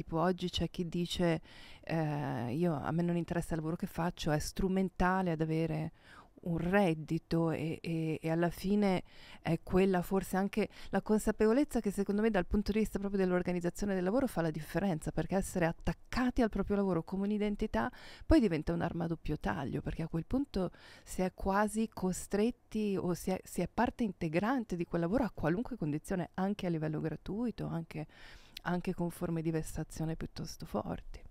tipo oggi c'è chi dice eh, io, a me non interessa il lavoro che faccio, è strumentale ad avere un reddito e, e, e, alla fine è quella forse anche la consapevolezza che secondo me dal punto di vista proprio dell'organizzazione del lavoro fa la differenza perché essere attaccati al proprio lavoro come un'identità poi diventa un'arma a doppio taglio perché a quel punto si è quasi costretti o si è, si è parte integrante di quel lavoro a qualunque condizione anche a livello gratuito anche, anche con forme di vessazione piuttosto forti